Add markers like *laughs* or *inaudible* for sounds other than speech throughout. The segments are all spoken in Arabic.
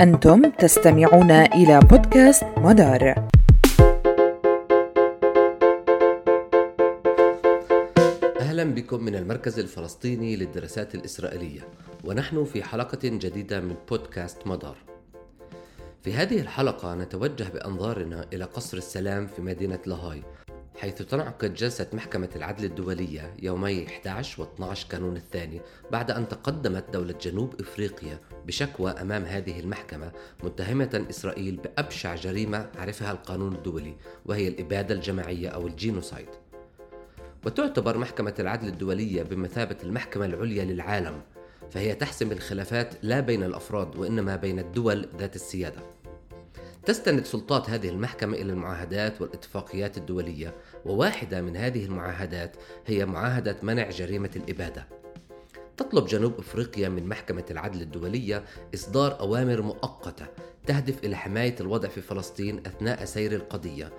أنتم تستمعون إلى بودكاست مدار. أهلا بكم من المركز الفلسطيني للدراسات الإسرائيلية ونحن في حلقة جديدة من بودكاست مدار. في هذه الحلقة نتوجه بأنظارنا إلى قصر السلام في مدينة لاهاي حيث تنعقد جلسة محكمة العدل الدولية يومي 11 و 12 كانون الثاني بعد أن تقدمت دولة جنوب إفريقيا بشكوى أمام هذه المحكمة متهمة إسرائيل بأبشع جريمة عرفها القانون الدولي وهي الإبادة الجماعية أو الجينوسايد. وتعتبر محكمة العدل الدولية بمثابة المحكمة العليا للعالم فهي تحسم الخلافات لا بين الأفراد وإنما بين الدول ذات السيادة. تستند سلطات هذه المحكمة إلى المعاهدات والاتفاقيات الدولية وواحدة من هذه المعاهدات هي معاهدة منع جريمة الإبادة تطلب جنوب إفريقيا من محكمة العدل الدولية إصدار أوامر مؤقتة تهدف إلى حماية الوضع في فلسطين أثناء سير القضية،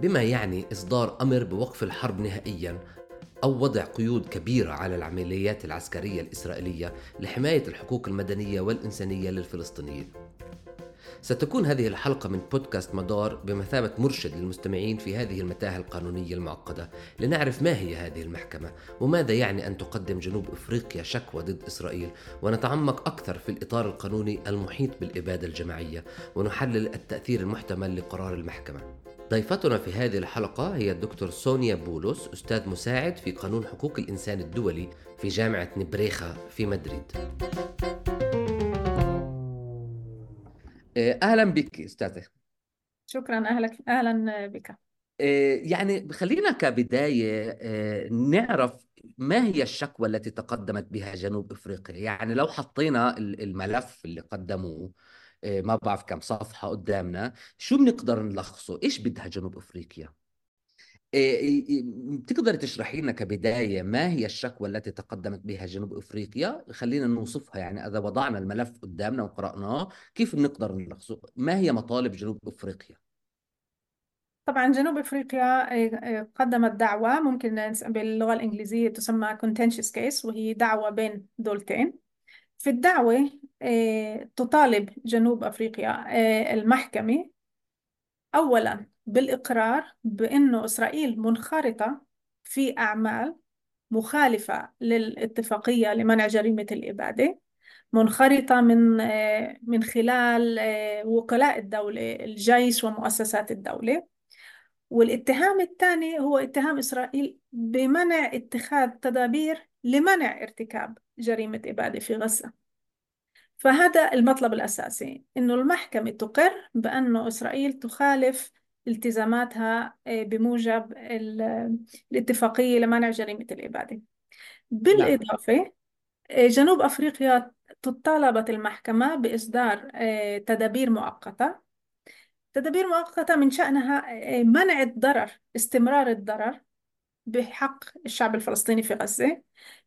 بما يعني إصدار أمر بوقف الحرب نهائيا أو وضع قيود كبيرة على العمليات العسكرية الإسرائيلية لحماية الحقوق المدنية والإنسانية للفلسطينيين. ستكون هذه الحلقة من بودكاست مدار بمثابة مرشد للمستمعين في هذه المتاهة القانونية المعقدة. لنعرف ما هي هذه المحكمة وماذا يعني أن تقدم جنوب إفريقيا شكوى ضد إسرائيل. ونتعمق أكثر في الإطار القانوني المحيط بالإبادة الجماعية. ونحلل التأثير المحتمل لقرار المحكمة. ضيفتنا في هذه الحلقة هي الدكتور سونيا بولوس أستاذ مساعد في قانون حقوق الإنسان الدولي في جامعة نبريخا في مدريد. أهلا بك أستاذة. شكرا أهلا أهلا بك. يعني خلينا كبداية نعرف ما هي الشكوى التي تقدمت بها جنوب إفريقيا؟ يعني لو حطينا الملف اللي قدموه ما بعرف كم صفحة قدامنا شو بنقدر نلخصه؟ إيش بدها جنوب إفريقيا؟ بتقدر تشرحي لنا كبداية ما هي الشكوى التي تقدمت بها جنوب إفريقيا؟ خلينا نوصفها يعني إذا وضعنا الملف قدامنا وقرأناه كيف بنقدر نلخصه؟ ما هي مطالب جنوب إفريقيا؟ طبعا جنوب إفريقيا قدمت دعوة ممكن باللغة الإنجليزية تسمى contentious case وهي دعوة بين دولتين. في الدعوة تطالب جنوب إفريقيا المحكمة اولا بالإقرار بأنه إسرائيل منخرطة في أعمال مخالفة للاتفاقية لمنع جريمة الإبادة منخرطة من من خلال وكلاء الدولة الجيش ومؤسسات الدولة. والاتهام الثاني هو اتهام إسرائيل بمنع اتخاذ تدابير لمنع ارتكاب جريمة إبادة في غزة. فهذا المطلب الأساسي إنه المحكمة تقر بأنه إسرائيل تخالف التزاماتها بموجب الاتفاقية لمنع جريمة الإبادة. بالإضافة جنوب أفريقيا طالبت المحكمة بإصدار تدابير مؤقتة. تدابير مؤقتة من شأنها منع الضرر استمرار الضرر بحق الشعب الفلسطيني في غزة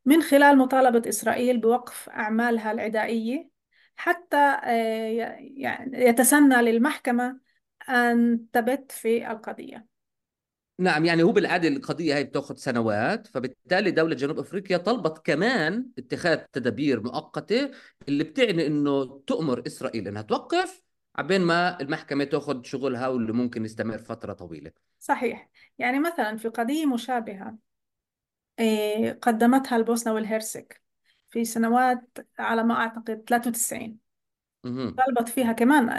من خلال مطالبة إسرائيل بوقف أعمالها العدائية حتى يعني يتسنى للمحكمة أن تبت في القضية. نعم يعني هو بالعادة القضية هي بتاخذ سنوات فبالتالي دولة جنوب أفريقيا طلبت كمان اتخاذ تدابير مؤقتة اللي بتعني أنه تؤمر إسرائيل أنها توقف عبين ما المحكمة تاخذ شغلها واللي ممكن يستمر فترة طويلة. صحيح. يعني مثلا في قضية مشابهة قدمتها البوسنة والهرسك. في سنوات على ما أعتقد 93 طلبت فيها كمان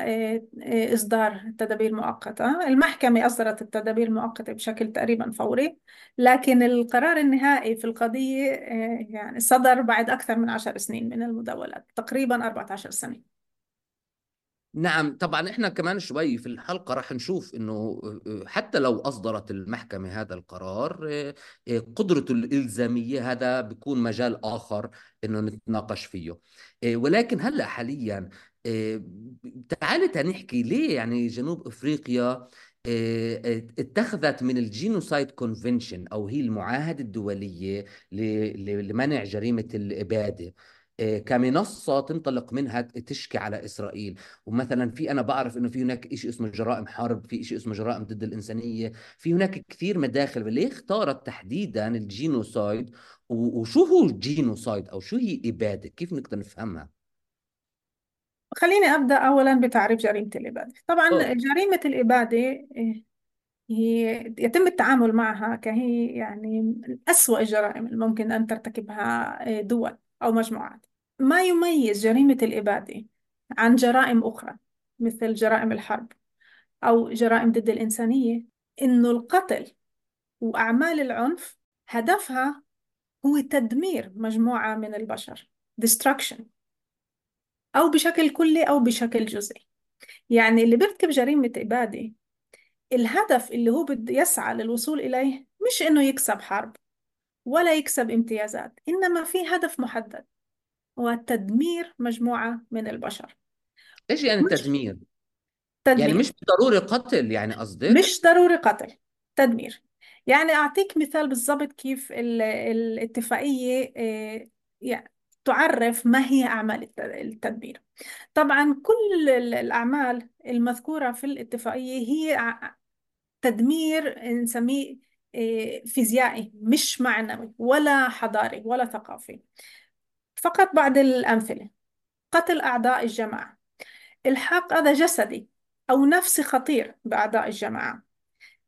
إصدار تدابير مؤقتة. المحكمة أصدرت التدابير المؤقتة بشكل تقريبا فوري لكن القرار النهائي في القضية يعني صدر بعد أكثر من عشر سنين من المداولات تقريبا 14 سنة. نعم طبعا إحنا كمان شوي في الحلقة راح نشوف إنه حتى لو أصدرت المحكمة هذا القرار قدرته الإلزامية هذا بيكون مجال آخر إنه نتناقش فيه. ولكن هلأ حاليا تعالي تنحكي ليه يعني جنوب أفريقيا اتخذت من ال Genocide Convention أو هي المعاهدة الدولية لمنع جريمة الإبادة. كمنصة تنطلق منها تشكي على إسرائيل. ومثلا في أنا بعرف أنه في هناك شيء اسمه جرائم حرب في شيء اسمه جرائم ضد الإنسانية في هناك كثير مداخل. ليه اختارت تحديدا ال genocide؟ وشو هو الجينوسايد؟ أو شو هي إبادة؟ كيف نقدر نفهمها؟ خليني أبدأ أولا بتعريف جريمة الإبادة. طبعا أوه. جريمة الإبادة إيه، هي يتم التعامل معها كهي يعني أسوأ الجرائم الممكن أن ترتكبها إيه، دول. أو مجموعات. ما يميز جريمة الإبادة عن جرائم أخرى مثل جرائم الحرب أو جرائم ضد الإنسانية إنه القتل وأعمال العنف هدفها هو تدمير مجموعة من البشر destruction أو بشكل كلي أو بشكل جزئي. يعني اللي بيرتكب جريمة إبادة الهدف اللي هو بده يسعى للوصول إليه مش إنه يكسب حرب. ولا يكسب امتيازات إنما في هدف محدد هو تدمير مجموعة من البشر إيش يعني مش تدمير؟ يعني مش ضروري قتل يعني قصدك؟ مش ضروري قتل تدمير يعني أعطيك مثال بالضبط كيف ال- الاتفاقية آه، يعني تعرف ما هي أعمال الت- التدمير طبعا كل ال- الأعمال المذكورة في الاتفاقية هي ع- تدمير نسميه فيزيائي مش معنوي ولا حضاري ولا ثقافي. فقط بعض الأمثلة. قتل أعضاء الجماعة. إلحاق أذى جسدي أو نفسي خطير بأعضاء الجماعة.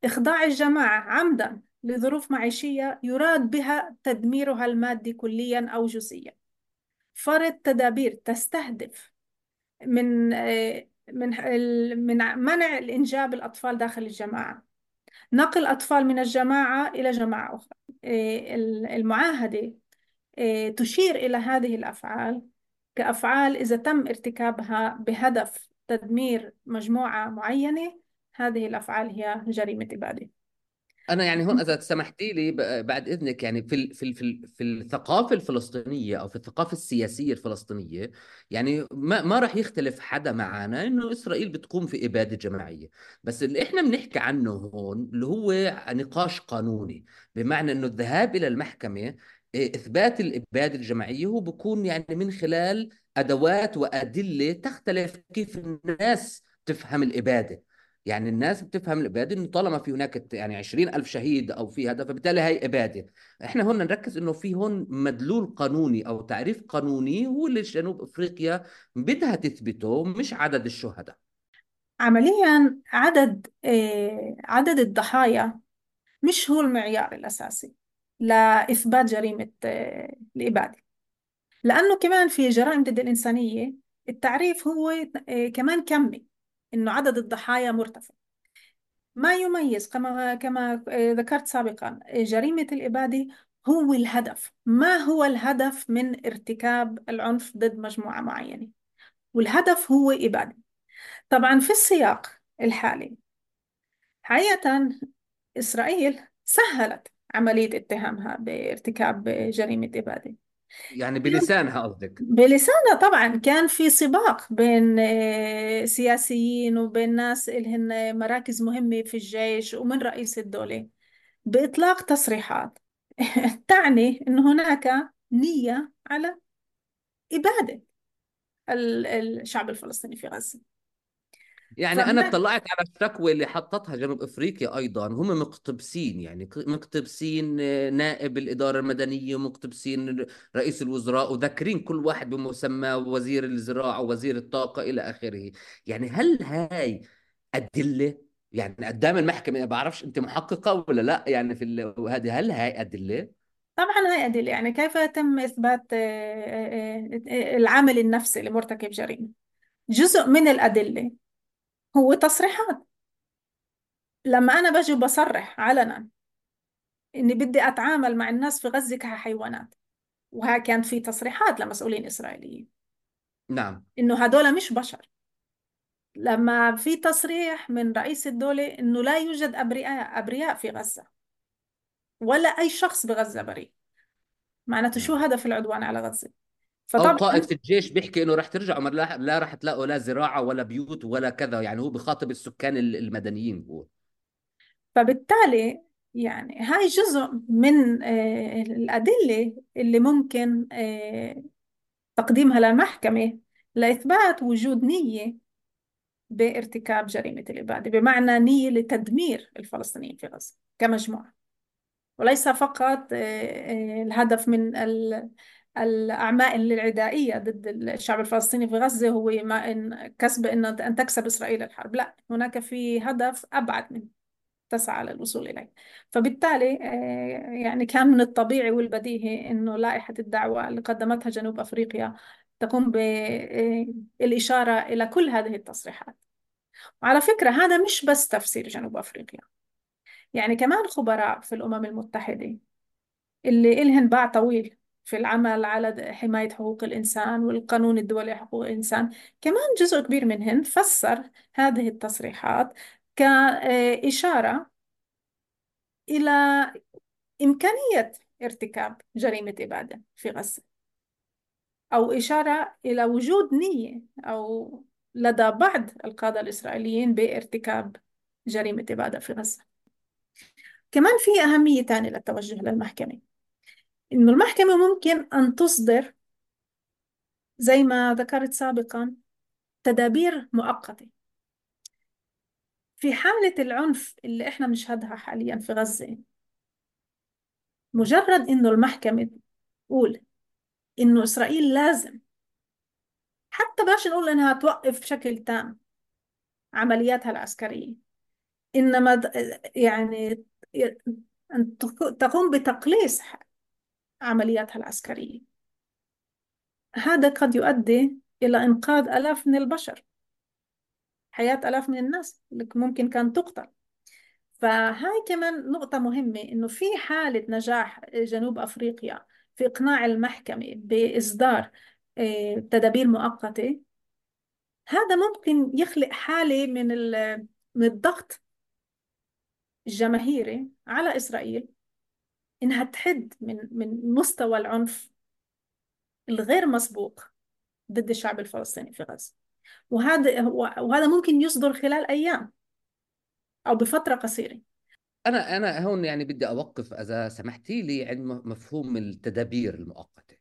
إخضاع الجماعة عمدا لظروف معيشية يراد بها تدميرها المادي كليا أو جزئيا. فرض تدابير تستهدف من آه، من من منع الإنجاب الأطفال داخل الجماعة. نقل أطفال من الجماعة إلى جماعة أخرى. آه، المعاهدة آه، تشير إلى هذه الأفعال كأفعال إذا تم ارتكابها بهدف تدمير مجموعة معينة. هذه الأفعال هي جريمة إبادة. أنا يعني هون إذا سمحتي لي بعد إذنك يعني في في في في الثقافة الفلسطينية أو في الثقافة السياسية الفلسطينية يعني ما ما راح يختلف حدا معنا إنه إسرائيل بتقوم في إبادة جماعية. بس اللي إحنا بنحكي عنه هون اللي هو نقاش قانوني بمعنى إنه الذهاب إلى المحكمة إيه، إثبات الإبادة الجماعية هو بيكون يعني من خلال أدوات وأدلة تختلف كيف الناس تفهم الإبادة. يعني الناس بتفهم الإبادة إنه طالما في هناك يعني عشرين ألف شهيد أو في هذا فبالتالي هي إبادة إحنا هون نركز إنه في هون مدلول قانوني أو تعريف قانوني هو اللي جنوب أفريقيا بدها تثبته مش عدد الشهداء. عمليا عدد آه، عدد الضحايا مش هو المعيار الأساسي لإثبات جريمة آه، الإبادة لأنه كمان في جرائم ضد الإنسانية التعريف هو آه، كمان كمي. إنه عدد الضحايا مرتفع. ما يميز كما كما آه، ذكرت سابقا جريمة الإبادة هو الهدف. ما هو الهدف من ارتكاب العنف ضد مجموعة معينة؟ والهدف هو إبادة. طبعا في السياق الحالي حقيقة إسرائيل سهلت عملية اتهامها بارتكاب جريمة إبادة. يعني بلسانها قصدك. بلسانها طبعا كان في سباق بين آه، سياسيين وبين ناس لهن مراكز مهمة في الجيش ومن رئيس الدولة بإطلاق تصريحات. *laughs* تعني أن هناك نية على إبادة ال- الشعب الفلسطيني في غزة. يعني أنا فما اطلعت على الشكوى اللي حطتها جنوب أفريقيا أيضا هم مقتبسين يعني مقتبسين آه، نائب الإدارة المدنية ومقتبسين رئيس الوزراء وذاكرين كل واحد بمسمى وزير الزراعة ووزير الطاقة إلى آخره. يعني هل هاي أدلة؟ يعني قدام المحكمة ما بعرفش أنت محققة ولا لا يعني في هذه هل هاي أدلة؟ طبعا هاي أدلة. يعني كيف يتم إثبات آه، آه، العامل النفسي لمرتكب جريمة؟ جزء من الأدلة. هو تصريحات لما أنا بجي بصرح علنا إني بدي أتعامل مع الناس في غزة كحيوانات وها كانت في تصريحات لمسؤولين إسرائيليين. نعم. إنه هدول مش بشر. لما في تصريح من رئيس الدولة إنه لا يوجد أبرياء أبرياء في غزة ولا أي شخص بغزة بريء. معناته شو نعم. هدف العدوان على غزة؟ أو فطبعا قائد في الجيش بيحكي إنه رح ترجعوا ما لا لا رح تلاقوا لا زراعة ولا بيوت ولا كذا يعني هو بخاطب السكان ال- المدنيين هو فبالتالي يعني هاي جزء من آه، الأدلة اللي ممكن آه، تقديمها للمحكمة لإثبات وجود نية بارتكاب جريمة الإبادة بمعنى نية لتدمير الفلسطينيين في غزة كمجموعة وليس فقط آه، الهدف من ال- الأعمال العدائية ضد الشعب الفلسطيني في غزة هو ما إن كسب إن أن تكسب إسرائيل الحرب. لا هناك في هدف أبعد من تسعى للوصول إليه. فبالتالي آه، يعني كان من الطبيعي والبديهي إنه لائحة الدعوة اللي قدمتها جنوب أفريقيا تقوم بالإشارة إلى كل هذه التصريحات. وعلى فكرة هذا مش بس تفسير جنوب أفريقيا. يعني كمان خبراء في الأمم المتحدة اللي إلهن باع طويل في العمل على حماية حقوق الإنسان والقانون الدولي لحقوق الإنسان. كمان جزء كبير منهن فسر هذه التصريحات كإشارة إلى إمكانية ارتكاب جريمة إبادة في غزة أو إشارة إلى وجود نية أو لدى بعض القادة الإسرائيليين بارتكاب جريمة إبادة في غزة. كمان في أهمية ثانية للتوجه للمحكمة إنه المحكمة ممكن أن تصدر زي ما ذكرت سابقا تدابير مؤقتة. في حالة العنف اللي إحنا بنشهدها حاليا في غزة مجرد إنه المحكمة تقول إنه إسرائيل لازم حتى باش نقول إنها توقف بشكل تام عملياتها العسكرية. إنما يعني أن تقوم بتقليص عملياتها العسكرية. هذا قد يؤدي إلى إنقاذ آلاف من البشر. حياة آلاف من الناس اللي ممكن كان تقتل. فهاي كمان نقطة مهمة إنه في حالة نجاح جنوب أفريقيا في إقناع المحكمة بإصدار آه، تدابير مؤقتة هذا ممكن يخلق حالة من من الضغط الجماهيري على إسرائيل. إنها تحد من من مستوى العنف الغير مسبوق ضد الشعب الفلسطيني في غزة. وهذا وهذا ممكن يصدر خلال أيام أو بفترة قصيرة. أنا أنا هون يعني بدي أوقف إذا سمحتي لي عند مفهوم التدابير المؤقتة.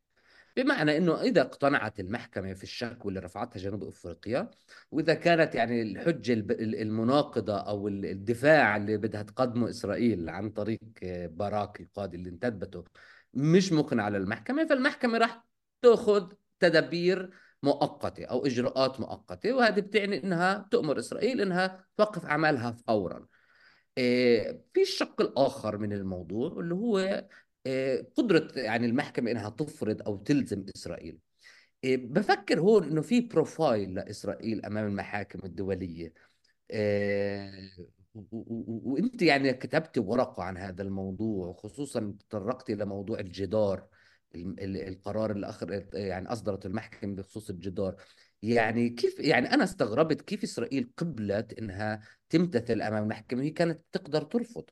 بمعنى إنه إذا اقتنعت المحكمة في الشكوى اللي رفعتها جنوب أفريقيا وإذا كانت يعني الحجة المناقضة أو الدفاع اللي بدها تقدمه إسرائيل عن طريق باراك القاضي اللي انتدبته مش مقنع للمحكمة فالمحكمة راح تأخذ تدابير مؤقتة أو إجراءات مؤقتة وهذه بتعني إنها تؤمر إسرائيل إنها توقف أعمالها فورا. آه، في الشق الآخر من الموضوع اللي هو آه، قدرة يعني المحكمة إنها تفرض أو تلزم إسرائيل. آه، بفكر هون إنه في بروفايل لإسرائيل أمام المحاكم الدولية. آه، وأنت يعني كتبت ورقة عن هذا الموضوع وخصوصا تطرقتي لموضوع الجدار القرار اللي يعني أصدرت المحكمة بخصوص الجدار. يعني كيف يعني أنا استغربت كيف إسرائيل قبلت إنها تمتثل أمام المحكمة هي كانت تقدر ترفض.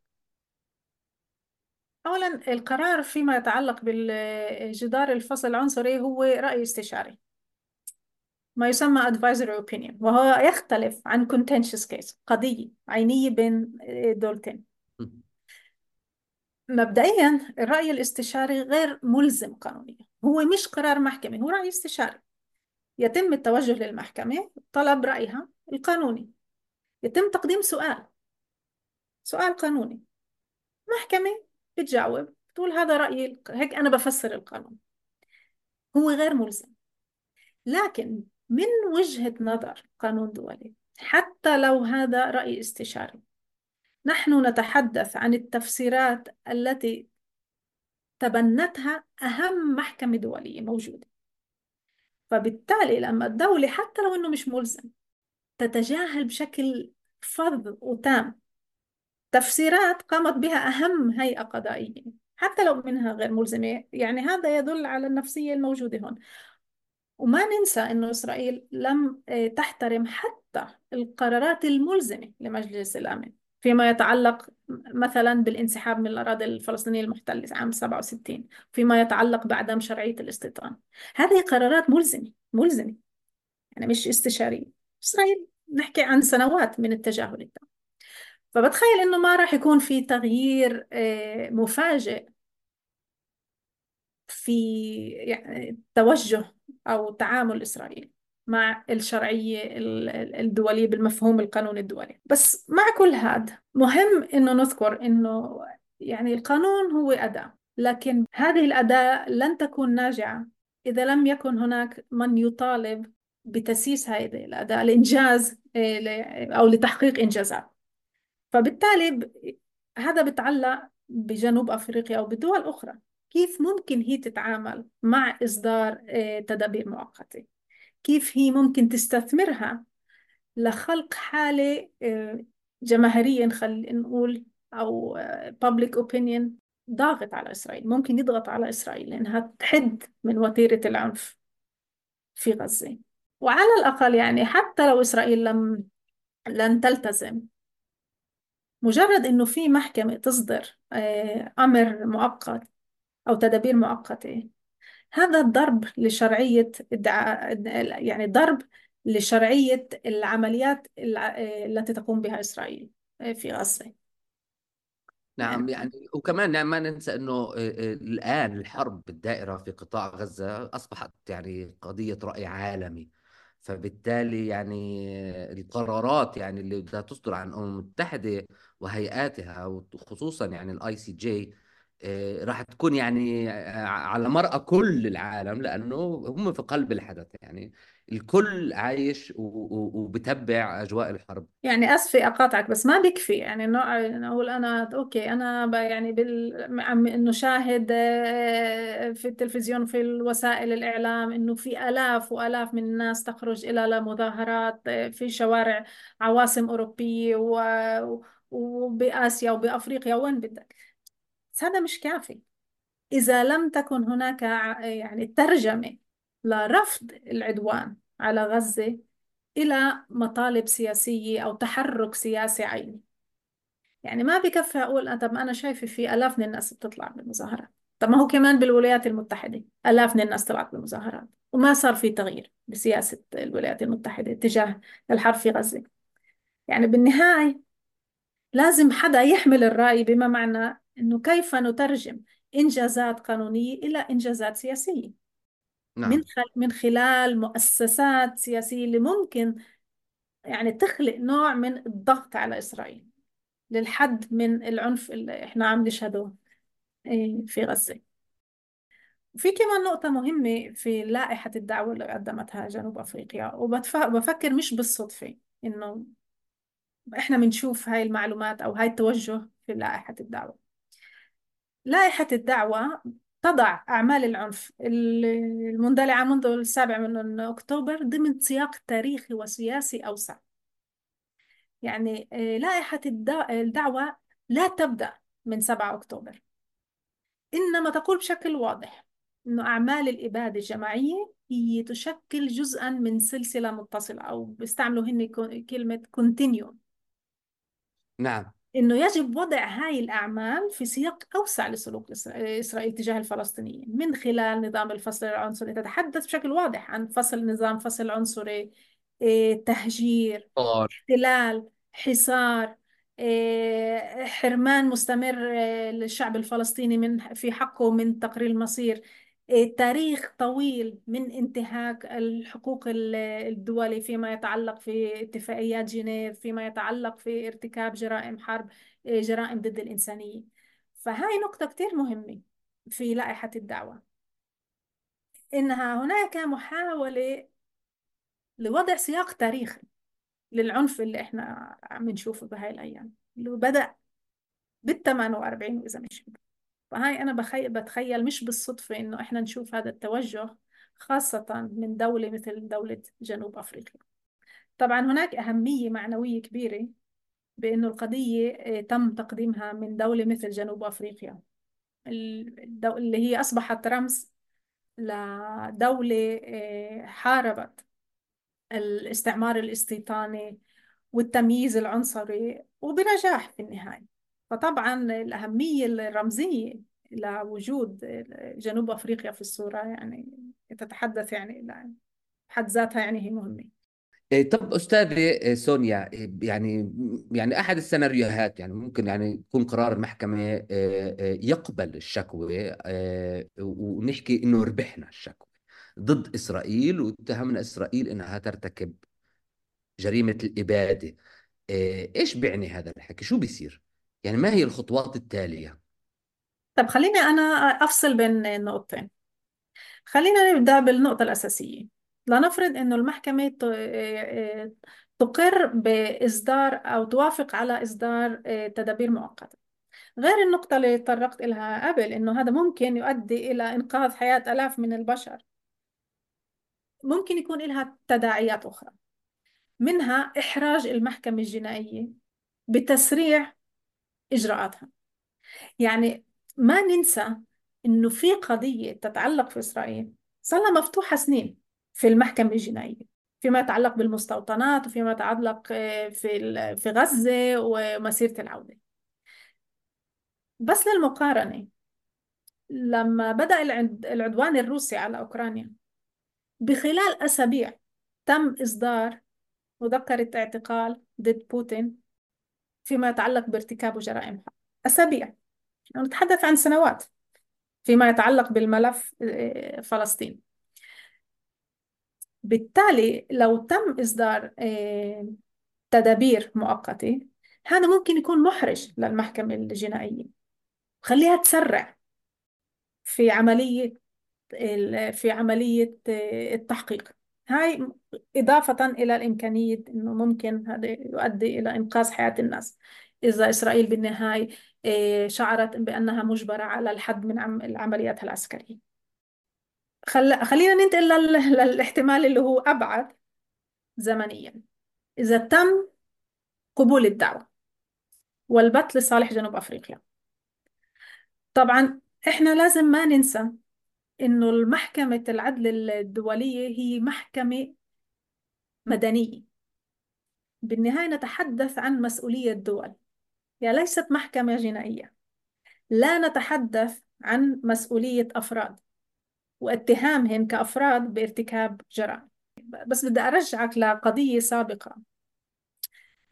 أولا القرار فيما يتعلق بالجدار الفصل العنصري هو رأي استشاري. ما يسمى advisory opinion وهو يختلف عن contentious case قضية عينية بين دولتين. مبدئيا الرأي الاستشاري غير ملزم قانونيا هو مش قرار محكمة هو رأي استشاري. يتم التوجه للمحكمة طلب رأيها القانوني. يتم تقديم سؤال سؤال قانوني. محكمة بتجاوب بتقول هذا رأيي هيك أنا بفسر القانون. هو غير ملزم. لكن من وجهة نظر قانون دولي حتى لو هذا رأي استشاري نحن نتحدث عن التفسيرات التي تبنتها أهم محكمة دولية موجودة. فبالتالي لما الدولة حتى لو أنه مش ملزم تتجاهل بشكل فظ وتام. تفسيرات قامت بها أهم هيئة قضائية حتى لو منها غير ملزمة. يعني هذا يدل على النفسية الموجودة هون. وما ننسى أنه إسرائيل لم آه، تحترم حتى القرارات الملزمة لمجلس الأمن فيما يتعلق مثلا بالانسحاب من الأراضي الفلسطينية المحتلة عام 67 فيما يتعلق بعدم شرعية الاستيطان. هذه قرارات ملزمة ملزمة يعني مش استشارية. إسرائيل نحكي عن سنوات من التجاهل التام. فبتخيل إنه ما راح يكون في تغيير آه، مفاجئ في يعني توجه أو تعامل إسرائيل مع الشرعية الدولية بالمفهوم القانوني الدولي. بس مع كل هذا مهم إنه نذكر إنه يعني القانون هو أداة لكن هذه الأداة لن تكون ناجعة إذا لم يكن هناك من يطالب بتسييس هذه الأداء الإنجاز أو لتحقيق إنجازات. فبالتالي هذا بتعلق بجنوب أفريقيا أو بدول أخرى. كيف ممكن هي تتعامل مع إصدار تدابير مؤقتة؟ كيف هي ممكن تستثمرها لخلق حالة جماهيريا خلينا نقول أو public opinion ضاغط على إسرائيل؟ ممكن يضغط على إسرائيل لأنها تحد من وتيرة العنف في غزة. وعلى الأقل يعني حتى لو إسرائيل لم لن تلتزم مجرد إنه في محكمة تصدر آه، أمر مؤقت أو تدابير مؤقتة هذا ضرب لشرعية يعني ضرب لشرعية العمليات آه، التي تقوم بها إسرائيل آه، في غزة. نعم يعني وكمان نعم ما ننسى إنه الآن الحرب الدائرة في قطاع غزة أصبحت يعني قضية رأي عالمي. فبالتالي يعني القرارات يعني اللي بدها تصدر عن الامم المتحدة وهيئاتها وخصوصا يعني ال ICJ راح تكون يعني على مرأى كل العالم لأنه هم في قلب الحدث يعني. الكل عايش وبتبع أجواء الحرب. يعني أسفة أقاطعك بس ما بيكفي يعني إنه أقول أنا okay أنا يعني بال... إنه شاهد آه، في التلفزيون في الوسائل الإعلام إنه في آلاف وآلاف من الناس تخرج إلى لمظاهرات آه، في شوارع عواصم أوروبية و... وبآسيا وبأفريقيا. وين بدك؟ بس هذا مش كافي. إذا لم تكن هناك يعني ترجمة لرفض العدوان على غزة إلى مطالب سياسية أو تحرك سياسي عيني. يعني ما بكفي أقول طب أنا شايفة في آلاف من الناس بتطلع بالمظاهرات. طب ما هو كمان بالولايات المتحدة آلاف من الناس طلعت بالمظاهرات. وما صار في تغيير بسياسة الولايات المتحدة تجاه الحرب في غزة. يعني بالنهاية لازم حدا يحمل الرأي بما معنى أنه كيف نترجم إنجازات قانونية إلى إنجازات سياسية؟ نعم. من من خلال مؤسسات سياسية اللي ممكن يعني تخلق نوع من الضغط على إسرائيل للحد من العنف اللي إحنا عم نشهده إيه، في غزة. وفي كمان نقطة مهمة في لائحة الدعوة اللي قدمتها جنوب أفريقيا وبفكر مش بالصدفة إنه إحنا بنشوف هاي المعلومات أو هاي التوجه في لائحة الدعوة. لائحة الدعوة تضع أعمال العنف المندلعة منذ السابع من أكتوبر ضمن سياق تاريخي وسياسي أوسع. يعني آه، لائحة الدعوة لا تبدأ من 7 أكتوبر. إنما تقول بشكل واضح أنه أعمال الإبادة الجماعية هي تشكل جزءا من سلسلة متصلة أو بيستعملوا هن كلمة continue نعم. إنه يجب وضع هاي الأعمال في سياق أوسع لسلوك إسرائيل تجاه الفلسطينيين من خلال نظام الفصل العنصري. تتحدث بشكل واضح عن فصل نظام فصل عنصري إيه، تهجير احتلال حصار إيه، حرمان مستمر إيه، للشعب الفلسطيني من في حقه من تقرير المصير. تاريخ طويل من انتهاك الحقوق الدولي فيما يتعلق في اتفاقيات جنيف فيما يتعلق في ارتكاب جرائم حرب جرائم ضد الإنسانية. فهاي نقطة كتير مهمة في لائحة الدعوة إنها هناك محاولة لوضع سياق تاريخي للعنف اللي إحنا عم نشوفه بهاي الأيام اللي بدأ بال 48 وإذا مش فهاي أنا بخي... بتخيل مش بالصدفة إنه إحنا نشوف هذا التوجه خاصة من دولة مثل دولة جنوب أفريقيا. طبعا هناك أهمية معنوية كبيرة بأنه القضية آه، تم تقديمها من دولة مثل جنوب أفريقيا. اللي هي أصبحت رمز لدولة آه، حاربت الاستعمار الاستيطاني والتمييز العنصري وبنجاح في النهاية. فطبعا الأهمية الرمزية لوجود جنوب أفريقيا في الصورة يعني تتحدث يعني حد ذاتها يعني هي مهمة. إيه، طب أستاذة سونيا يعني يعني أحد السيناريوهات يعني ممكن يعني يكون قرار المحكمة إيه، إيه، يقبل الشكوى ونحكي إنه ربحنا الشكوى ضد إسرائيل واتهمنا إسرائيل إنها ترتكب جريمة الإبادة. إيش بيعني هذا الحكي؟ شو بيصير؟ يعني ما هي الخطوات التالية؟ طب خليني أنا أفصل بين النقطتين خلينا نبدأ بالنقطة الأساسية. لنفرض أنه المحكمة تقر بإصدار أو توافق على إصدار تدابير مؤقتة. غير النقطة اللي تطرقت لها قبل أنه هذا ممكن يؤدي إلى إنقاذ حياة آلاف من البشر. ممكن يكون لها تداعيات أخرى منها إحراج المحكمة الجنائية بتسريع إجراءاتها. يعني ما ننسى إنه في قضية تتعلق في إسرائيل. صار لها مفتوحة سنين في المحكمة الجنائية فيما يتعلق بالمستوطنات وفيما يتعلق آه، في في غزة ومسيرة العودة. بس للمقارنة لما بدأ العدوان الروسي على أوكرانيا بخلال أسابيع تم إصدار مذكرة اعتقال ضد بوتين فيما يتعلق بارتكاب جرائم أسابيع. نتحدث عن سنوات فيما يتعلق بالملف آه، فلسطين. بالتالي لو تم إصدار آه، تدابير مؤقتة هذا ممكن يكون محرج للمحكمة الجنائية. خليها تسرع في عملية في عملية آه، التحقيق. هاي إضافة إلى الإمكانية أنه ممكن هذا يؤدي إلى إنقاذ حياة الناس. إذا إسرائيل بالنهاية آه، شعرت بأنها مجبرة على الحد من العمليات العسكرية. خل... خلينا ننتقل لل... للاحتمال اللي هو أبعد زمنيا. إذا تم قبول الدعوة والبت لصالح جنوب أفريقيا. طبعا إحنا لازم ما ننسى إنه المحكمة العدل الدولية هي محكمة مدنية. بالنهاية نتحدث عن مسؤولية دول يعني ليست محكمة جنائية. لا نتحدث عن مسؤولية أفراد واتهامهم كأفراد بارتكاب جرائم. بس بدي أرجعك لقضية سابقة.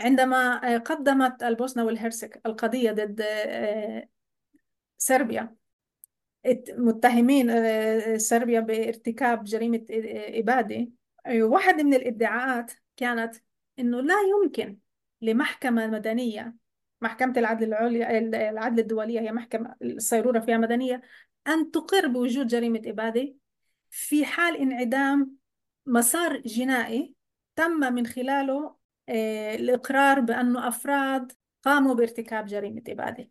عندما قدمت البوسنة والهرسك القضية ضد آه، صربيا متهمين آه، صربيا بارتكاب جريمة آه، إبادة. واحد من الإدعاءات كانت إنه لا يمكن لمحكمة مدنية محكمة العدل العليا العدل الدولية هي محكمة الصيرورة فيها مدنية أن تقر بوجود جريمة إبادة في حال انعدام مسار جنائي تم من خلاله آه، الإقرار بأنه أفراد قاموا بارتكاب جريمة إبادة.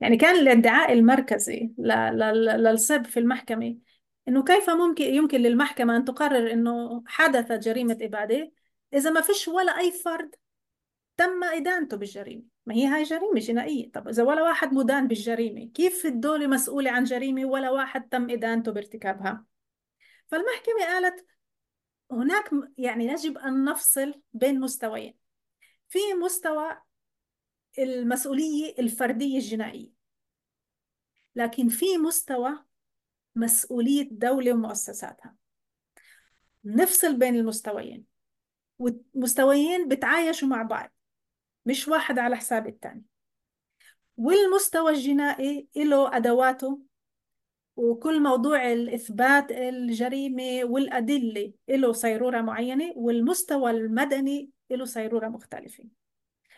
يعني كان الادعاء المركزي للصب في المحكمة إنه كيف ممكن يمكن للمحكمة أن تقرر إنه حدثت جريمة إبادة؟ إذا ما فيش ولا أي فرد تم إدانته بالجريمة. ما هي هاي جريمة جنائية. طب إذا ولا واحد مدان بالجريمة كيف الدولة مسؤولة عن جريمة ولا واحد تم إدانته بارتكابها؟ فالمحكمة قالت هناك يعني يجب أن نفصل بين مستويين. في مستوى المسؤولية الفردية الجنائية. لكن في مستوى مسؤولية دولة ومؤسساتها. نفصل بين المستويين والمستويين بتعايشوا مع بعض مش واحد على حساب الثاني والمستوى الجنائي له أدواته وكل موضوع الإثبات الجريمة والأدلة له صيرورة معينة والمستوى المدني له صيرورة مختلفة.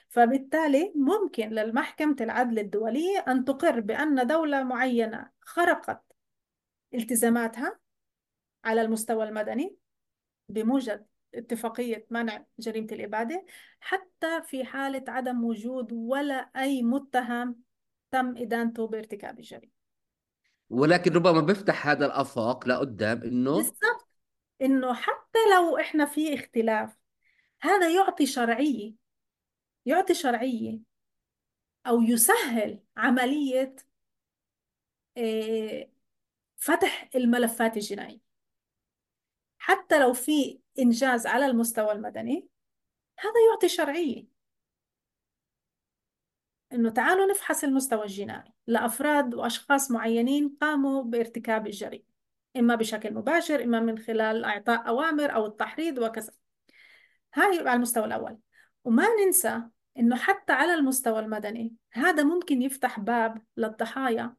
فبالتالي ممكن للمحكمة العدل الدولية أن تقر بأن دولة معينة خرقت التزاماتها على المستوى المدني بموجب اتفاقية منع جريمة الإبادة حتى في حالة عدم وجود ولا أي متهم تم إدانته بارتكاب الجريمة. ولكن ربما بيفتح هذا الآفاق لقدام إنه بالضبط إنه حتى لو إحنا في اختلاف هذا يعطي شرعية يعطي شرعية أو يسهل عملية آه، فتح الملفات الجنائية. حتى لو في إنجاز على المستوى المدني هذا يعطي شرعية. إنه تعالوا نفحص المستوى الجنائي لأفراد وأشخاص معينين قاموا بارتكاب الجريمة إما بشكل مباشر إما من خلال إعطاء أوامر أو التحريض وكذا. هاي على المستوى الأول. وما ننسى إنه حتى على المستوى المدني هذا ممكن يفتح باب للضحايا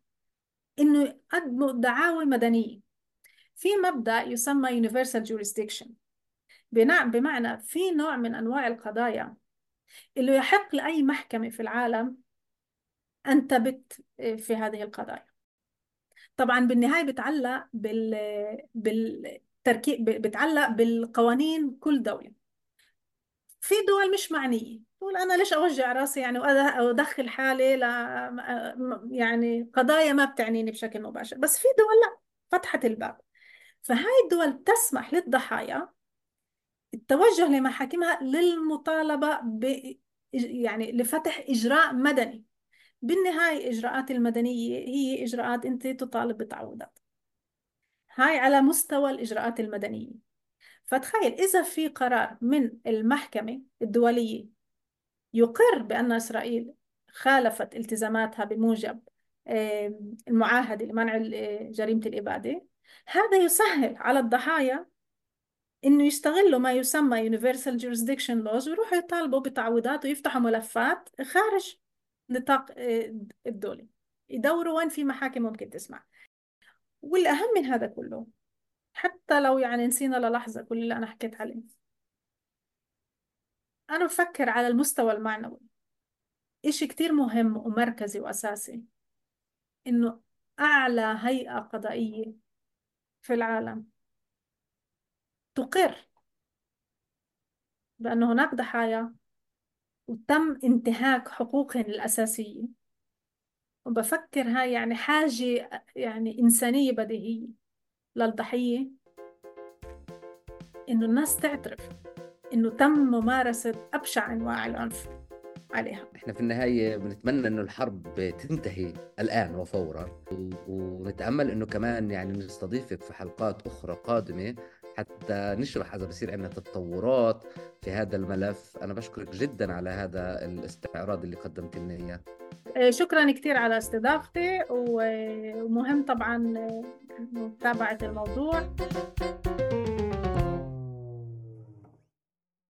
إنه يقدموا دعاوى مدنية. في مبدأ يسمى universal jurisdiction. بمعنى في نوع من أنواع القضايا اللي يحق لأي محكمة في العالم أن تبت في هذه القضايا. طبعا بالنهاية بتعلق بال بالتركيب بتعلق بالقوانين كل دولة. في دول مش معنية. تقول أنا ليش أوجع راسي يعني وأدخل حالي ل يعني قضايا ما بتعنيني بشكل مباشر. بس في دول لا فتحت الباب. فهاي الدول تسمح للضحايا التوجه لمحاكمها للمطالبة ب يعني لفتح إجراء مدني. بالنهاية الإجراءات المدنية هي إجراءات أنت تطالب بتعويضات. هاي على مستوى الإجراءات المدنية. فتخيل إذا في قرار من المحكمة الدولية يقر بأن إسرائيل خالفت التزاماتها بموجب المعاهدة لمنع جريمة الإبادة. هذا يسهل على الضحايا إنه يستغلوا ما يسمى Universal Jurisdiction Laws ويروحوا يطالبوا بتعويضات ويفتحوا ملفات خارج نطاق آه، الدولة يدوروا وين في محاكم ممكن تسمع. والأهم من هذا كله حتى لو يعني نسينا للحظة كل اللي أنا حكيت عليه. أنا بفكر على المستوى المعنوي. إشي كتير مهم ومركزي وأساسي إنه أعلى هيئة قضائية في العالم تقر بأن هناك ضحايا وتم انتهاك حقوقهم الأساسية. وبفكر هاي يعني حاجة يعني إنسانية بديهية للضحية إنه الناس تعترف. إنه تم ممارسة أبشع أنواع العنف عليها. إحنا في النهاية بنتمنى إنه الحرب تنتهي الآن وفورا ونتأمل إنه كمان يعني نستضيفك في حلقات أخرى قادمة حتى نشرح إذا بصير عندنا تطورات في هذا الملف. أنا بشكرك جدا على هذا الاستعراض اللي قدمت لنا إياه. آه، شكرا كثير على استضافتي ومهم طبعا آه، متابعة الموضوع.